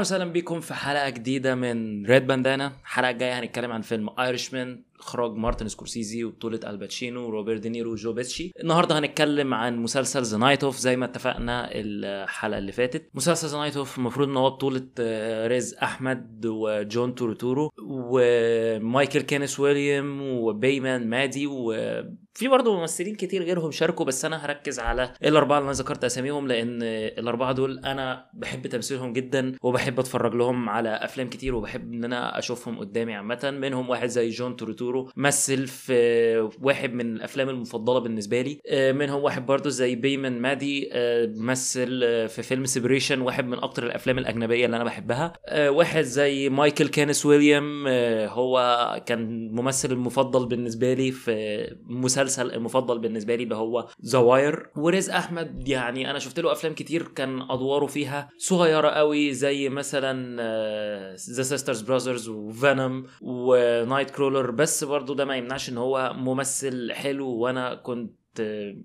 أهلا وسهلا بيكم في حلقة جديدة من Red Bandana الحلقة الجايه هنتكلم عن فيلم Irishman إخراج مارتن سكورسيزي وبطولة آل باتشينو وروبرت دينيرو وجو بيتشي. النهارده هنتكلم عن مسلسل The Night Of زي ما اتفقنا الحلقة اللي فاتت. مسلسل The Night Of المفروض إن هو بطولة آه، ريز أحمد وجون تورتورو ومايكل كينيس ويليام وبيمان معادي. وفي برضه ممثلين كتير غيرهم شاركوا بس أنا هركز على الأربعة اللي أنا ذكرت أساميهم لأن الأربعة دول أنا بحب تمثيلهم جدا وبحب اتفرج لهم على افلام كتير وبحب ان أنا اشوفهم قدامي عامة. منهم واحد زي جون تورتورو مثل في واحد من الافلام المفضلة بالنسبة لي. آه، منهم واحد برضه زي بيمان معادي آه، مثل آه، في فيلم Separation واحد من أكتر الأفلام الأجنبية اللي أنا بحبها. واحد زي مايكل كينيس ويليام هو كان ممثل المفضل بالنسبة لي في مسلسل المفضل بالنسبة لي اللي هو The Wire وريز أحمد يعني أنا شفت له أفلام كتير كان أدواره فيها صغيرة قوي زي مثلا The Sisters Brothers و Venom و Nightcrawler بس برضو ده ما يمنعش إن هو ممثل حلو وأنا كنت آه،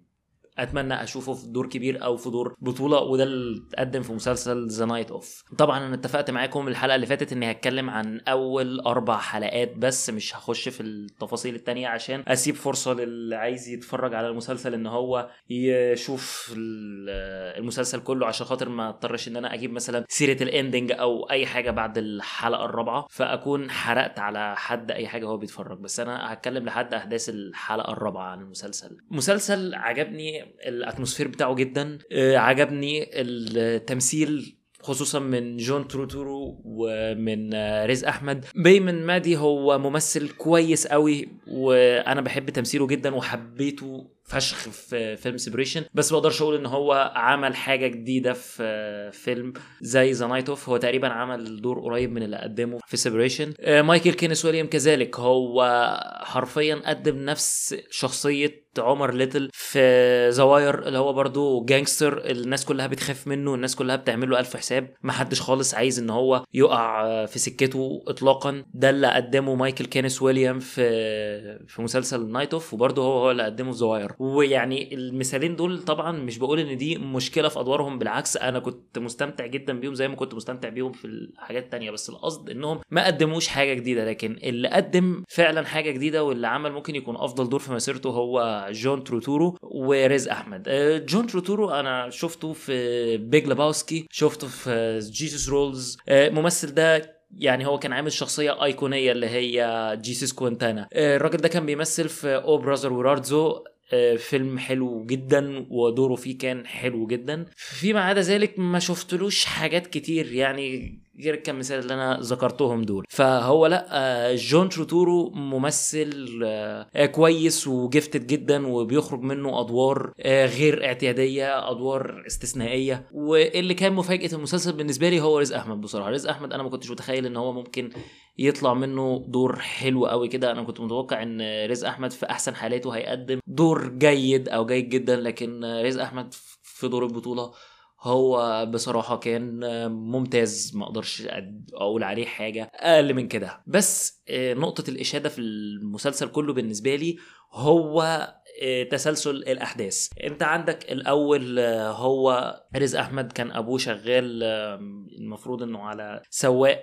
أتمنى أشوفه في دور كبير أو في دور بطولة وده اللي اتقدم في مسلسل The Night Of طبعا أنا اتفقت معاكم الحلقة اللي فاتت إني هتكلم عن أول أربع حلقات بس مش هخش في التفاصيل التانية عشان أسيب فرصة للي عايز يتفرج على المسلسل إن هو يشوف ال- المسلسل كله عشان خاطر ما اضطرش إن أنا أجيب مثلا سيرة ال ending أو أي حاجة بعد الحلقة الرابعة فأكون حرقت على حد أي حاجة هو بيتفرج. بس أنا هتكلم لحد أحداث الحلقة الرابعة عن المسلسل. مسلسل عجبني ال atmosphere بتاعه جدا. آه، عجبني التمثيل خصوصا من جون تورتورو ومن آه، ريز أحمد. بيمان معادي هو ممثل كويس قوي وأنا بحب تمثيله جدا وحبيته فشخ في فيلم Separation بس ما أقدرش أقول إن هو عمل حاجة جديدة في آه، فيلم زي The Night Of هو تقريبا عمل دور قريب من اللي قدمه في Separation مايكل كينيس ويليام كذلك هو حرفيا قدم نفس شخصية عمر ليتل في The Wire اللي هو برضو gangster الناس كلها بتخاف منه الناس كلها بتعمل له ألف حساب محدش خالص عايز إن هو يقع في سكته اطلاقا. ده اللي قدمه مايكل كينيس ويليام في في مسلسل night of وبرضه هو هو اللي قدمه في the wire. ويعني المثالين دول طبعا مش بقول إن دي مشكلة في أدوارهم بالعكس أنا كنت مستمتع جدا بيهم زي ما كنت مستمتع بيهم في الحاجات التانية. بس القصد إنهم ما قدموش حاجة جديدة لكن اللي قدم فعلا حاجة جديدة واللي عمل ممكن يكون أفضل دور في مسيرته هو جون تروتورو وريز أحمد. آه، جون تروتورو أنا شفته في big lebowski شفته في jesus rolls الممثل ده يعني هو كان عامل شخصية أيقونية اللي هي جيسوس كوينتانا آه، الراجل ده كان بيمثل في o brother where art thou آه، فيلم حلو جدا ودوره فيه كان حلو جدا. فيما عدا ذلك ما شفتلوش حاجات كتير يعني غير الكام مثال اللي أنا ذكرتهم دول. فهو لأ آه، جون تروتورو ممثل آه، كويس و gifted جدا وبيخرج منه أدوار آه، غير اعتيادية أدوار استثنائية. واللي كان مفاجأة المسلسل بالنسبة لي هو ريز أحمد بصراحة. ريز أحمد أنا ما كنتش متخيل إن هو ممكن يطلع منه دور حلو قوي كده. أنا كنت متوقع إن ريز أحمد في أحسن حالاته هيقدم دور جيد أو جيد جدا لكن ريز أحمد في دور البطولة هو بصراحة كان ممتاز ما أقدرش أقول عليه حاجة أقل من كده. بس آه، نقطة الإشادة في المسلسل كله بالنسبة لي هو آه، تسلسل الأحداث. أنت عندك الأول آه، هو رزق أحمد كان أبوه شغال المفروض إنه على سواق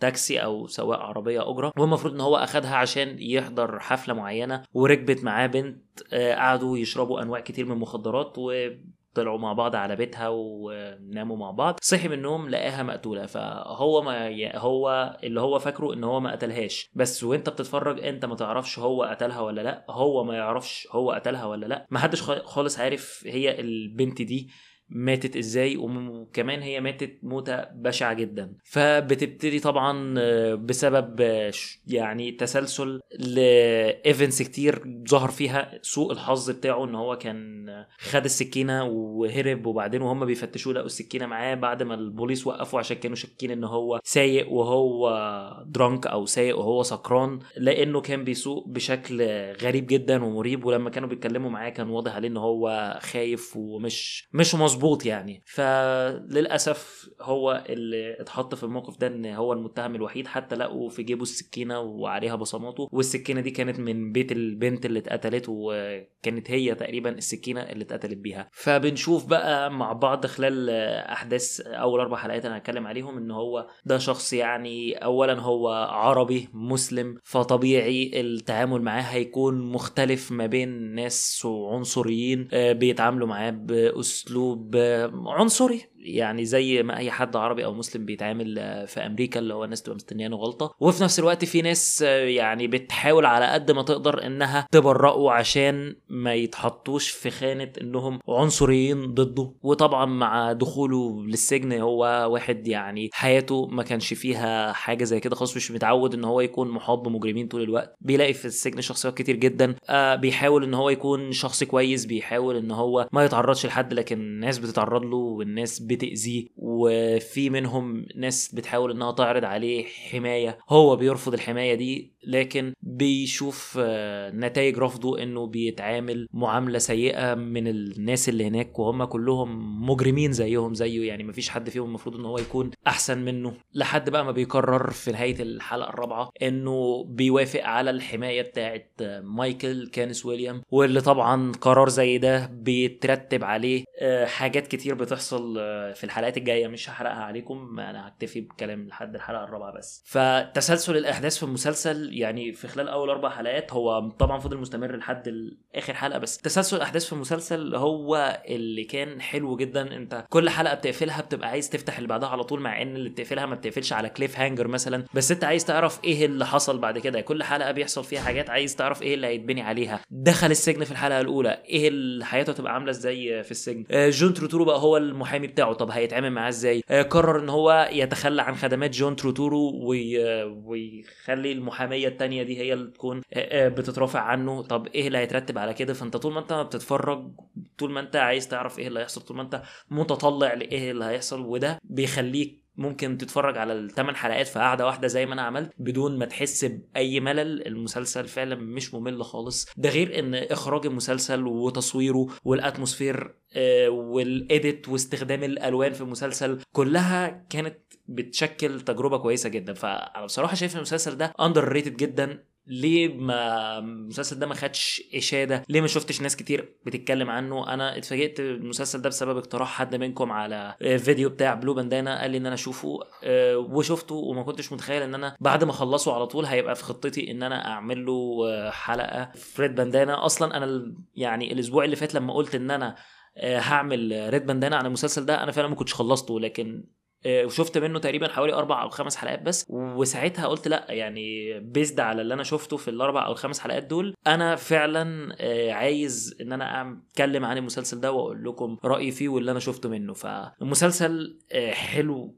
تاكسي أو سواق عربية أجرة. والمفروض إن هو أخدها عشان يحضر حفلة معينة وركبت معاه بنت قعدوا يشربوا أنواع كتير من المخدرات و طلعوا مع بعض على بيتها وناموا مع بعض صحي من النوم لقاها مقتولة. فهو ما. هو اللي هو فاكره إن هو ما قتلهاش. بس وأنت بتتفرج أنت ما تعرفش هو قتلها ولا لأ. هو ما يعرفش هو قتلها ولا لأ. ما حدش خالص عارف هي البنت دي ماتت إزاي وكمان هي ماتت موتة بشعة جدا. فبتبتدي طبعا آه، بسبب آه، يعني تسلسل لإيفنتس كتير ظهر فيها. سوء الحظ بتاعه إن هو كان آه، خد السكينة وهرب وبعدين وهم بيفتشوه لقوا السكينة معاه. بعد ما البوليس وقفوا عشان كانوا شاكين إن هو سايق وهو drunk أو سايق وهو سكران لأنه كان بيسوق بشكل غريب جدا ومريب. ولما كانوا بيتكلموا معاه كان واضح عليه إن هو خايف ومش مش مظبوط. مظبوط يعني. فللأسف هو اللي اتحط في الموقف ده إن هو المتهم الوحيد. حتى لقوا في جيبه السكينة وعليها بصماته. والسكينة دي كانت من بيت البنت اللي اتقتلت وكانت هي تقريبا السكينة اللي اتقتلت بيها. فبنشوف بقى مع بعض خلال أحداث أول أربع حلقات أنا هتكلم عليهم إن هو ده شخص يعني اولا هو عربي مسلم. فطبيعي التعامل معاه هيكون مختلف ما بين ناس عنصريين آه، بيتعاملوا معاه بأسلوب آه، عنصري يعني زي ما أي حد عربي أو مسلم بيتعامل آه، في أمريكا اللي هو الناس تبقى مستنيانه غلطة. وفي نفس الوقت في ناس يعني بتحاول على قد ما تقدر إنها تبرئه عشان ما يتحطوش في خانة إنهم عنصريين ضده. وطبعا مع دخوله للسجن هو واحد يعني حياته ما كانش فيها حاجة زي كده خالص مش متعود إن هو يكون محاط بمجرمين طول الوقت. بيلاقي في السجن شخصيات كتير جدا آه بيحاول إن هو يكون شخص كويس بيحاول إن هو ما يتعرضش لحد لكن الناس بتتعرض له والناس بتاذيه وفي منهم ناس بتحاول إنها تعرض عليه حماية. هو بيرفض الحماية دي لكن بيشوف آه، نتائج رفضه إنه بيتعامل معاملة سيئة من الناس اللي هناك وهم كلهم مجرمين زيهم زيه يعني مفيش حد فيهم المفروض إن هو يكون أحسن منه. لحد بقى ما بيقرر في نهاية الحلقة الرابعة إنه بيوافق على الحماية بتاعه مايكل كانس ويليام واللي طبعا قرار زي ده بيترتب عليه آه، حاجات كتير بتحصل آه، في الحلقات الجاية مش هحرقها عليكم أنا هكتفي بكلام لحد الحلقة الرابعة بس. فتسلسل الأحداث في المسلسل يعني في خلال أول أربع حلقات هو طبعا فضل مستمر لحد اخر حلقة بس. تسلسل الأحداث في المسلسل هو اللي كان حلو جدا. أنت كل حلقة بتقفلها بتبقى عايز تفتح اللي بعدها على طول مع إن اللي بتقفلها ما بتقفلش على cliffhanger مثلا. بس أنت عايز تعرف إيه اللي حصل بعد كده. كل حلقة بيحصل فيها حاجات عايز تعرف إيه اللي هيتبني عليها. دخل السجن في الحلقة الأولى. إيه حياته هتبقى عاملة إزاي في السجن؟ آه، جون تروتورو بقى هو المحامي بتاعه. طب هيتعامل معاه إزاي؟ آه، قرر إن هو يتخلى عن خدمات جون تروتورو وي... ويخلي المحامية التانية دي هي اللي تكون آه، بتترافع عنه. طب إيه اللي هيترتب على كده؟ فأنت طول ما أنت بتتفرج طول ما أنت عايز تعرف إيه اللي هيحصل طول ما أنت متطلع لإيه اللي هيحصل وده بيخليك ممكن تتفرج على الثمان حلقات في قعدة واحدة زي ما أنا عملت بدون ما تحس بأي ملل. المسلسل فعلا مش ممل خالص. ده غير إن إخراج المسلسل وتصويره والأتموسفير آه، والإيديت واستخدام الألوان في المسلسل كلها كانت بتشكل تجربة كويسة جدا. فأنا بصراحة شايف المسلسل ده underrated جدا. ليه ما المسلسل ده ما خدش إشادة؟ ليه ما شفتش ناس كتير بتتكلم عنه؟ أنا اتفاجئت بالمسلسل ده بسبب اقتراح حد منكم على فيديو بتاع blue bandana قال لي إن أنا أشوفه آه، وشفته وما كنتش متخيل إن أنا بعد ما أخلصه على طول هيبقى في خطتي إن أنا أعمل له آه، حلقة. ف red bandana أصلا أنا يعني الأسبوع اللي فات لما قلت إن أنا آه، هعمل red bandana عن المسلسل ده أنا فعلا ما كنتش خلصته لكن آه، وشفت منه تقريبا حوالي أربع أو خمس حلقات بس. وساعتها قلت لأ يعني based على اللي أنا شفته في الأربع أو الخمس حلقات دول أنا فعلا آه، عايز إن أنا أتكلم عن المسلسل ده وأقول لكم رأيي فيه واللي أنا شفته منه. فالمسلسل آه، حلو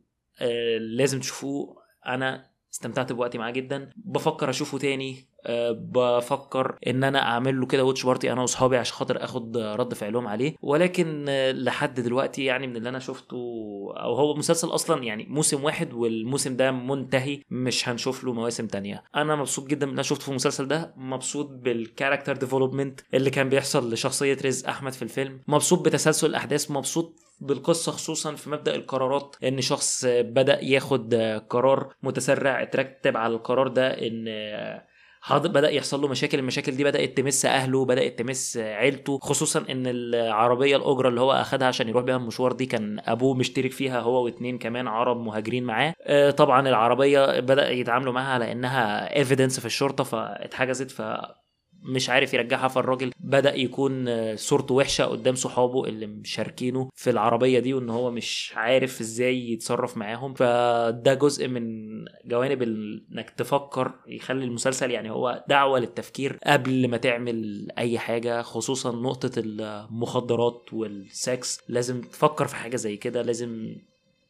لازم تشوفوه. أنا استمتعت بوقتي معاه جدا. بفكر أشوفه تاني أه بفكر إن أنا أعمل له كده watch party أنا واصحابي عشان خاطر آخد رد فعلهم عليه. ولكن أه لحد دلوقتي يعني من اللي أنا شفته أو هو مسلسل أصلا يعني موسم واحد والموسم ده منتهي مش هنشوف له مواسم تانية. أنا مبسوط جدا من اللي أنا شفته في المسلسل ده. مبسوط بال character development اللي كان بيحصل لشخصية ريز أحمد في الفيلم. مبسوط بتسلسل الأحداث. مبسوط بالقصة خصوصا في مبدأ القرارات إن شخص بدأ ياخد قرار متسرع اترتب على القرار ده إن حاضر بدأ يحصل له مشاكل المشاكل دي بدأت تمس أهله بدأت تمس عيلته خصوصا إن العربية الأجرة اللي هو أخدها عشان يروح بيها المشوار دي كان أبوه مشترك فيها هو واثنين كمان عرب مهاجرين معاه. آه، طبعا العربية بدأ يتعاملوا معاها على إنها evidence في الشرطة فاتحجزت ف مش عارف يرجعها فالراجل بدأ يكون صورته وحشة قدام صحابه اللي مشاركينه في العربية دي وإن هو مش عارف إزاي يتصرف معاهم. فده جزء من جوانب إنك تفكر يخلي المسلسل يعني هو دعوة للتفكير قبل ما تعمل أي حاجة. خصوصا نقطة المخدرات والسكس لازم تفكر في حاجة زي كده. لازم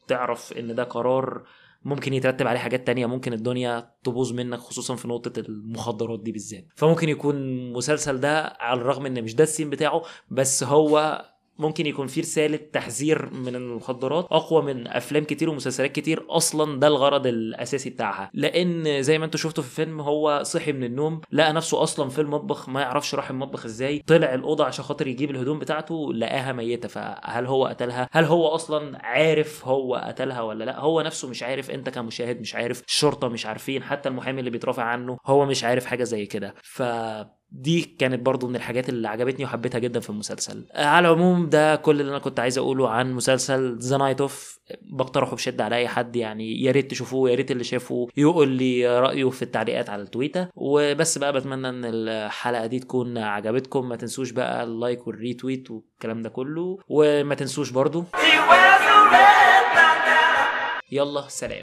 تعرف إن ده قرار ممكن يترتب عليه حاجات تانية ممكن الدنيا تبوظ منك خصوصا في نقطة المخدرات دي بالذات. فممكن يكون المسلسل ده على الرغم إن مش ده السين بتاعه بس هو ممكن يكون فيه رسالة تحذير من المخدرات أقوى من أفلام كتير ومسلسلات كتير أصلا ده الغرض الأساسي بتاعها. لأن زي ما أنتم شفتوا في الفيلم هو صحي من النوم لقى نفسه أصلا في المطبخ ما يعرفش راح المطبخ إزاي طلع الأوضة عشان خاطر يجيب الهدوم بتاعته لقاها ميتة. فهل هو قتلها؟ هل هو أصلا عارف هو قتلها ولا لأ؟ هو نفسه مش عارف أنت كمشاهد مش عارف الشرطة مش عارفين حتى المحامي اللي بيترافع عنه هو مش عارف حاجة زي كده. ف دي كانت برضو من الحاجات اللي عجبتني وحبيتها جدا في المسلسل. على العموم ده كل اللي أنا كنت عايز أقوله عن مسلسل the night of بقترحه بشدة على أي حد يعني يا ريت تشوفوه يا ريت اللي شافه يقول لي رأيه في التعليقات على التويتر وبس بقى بتمنى إن الحلقة دي تكون عجبتكم. ما تنسوش بقى ال like وال retweet والكلام ده كله. وما تنسوش برضو. يلا سلام.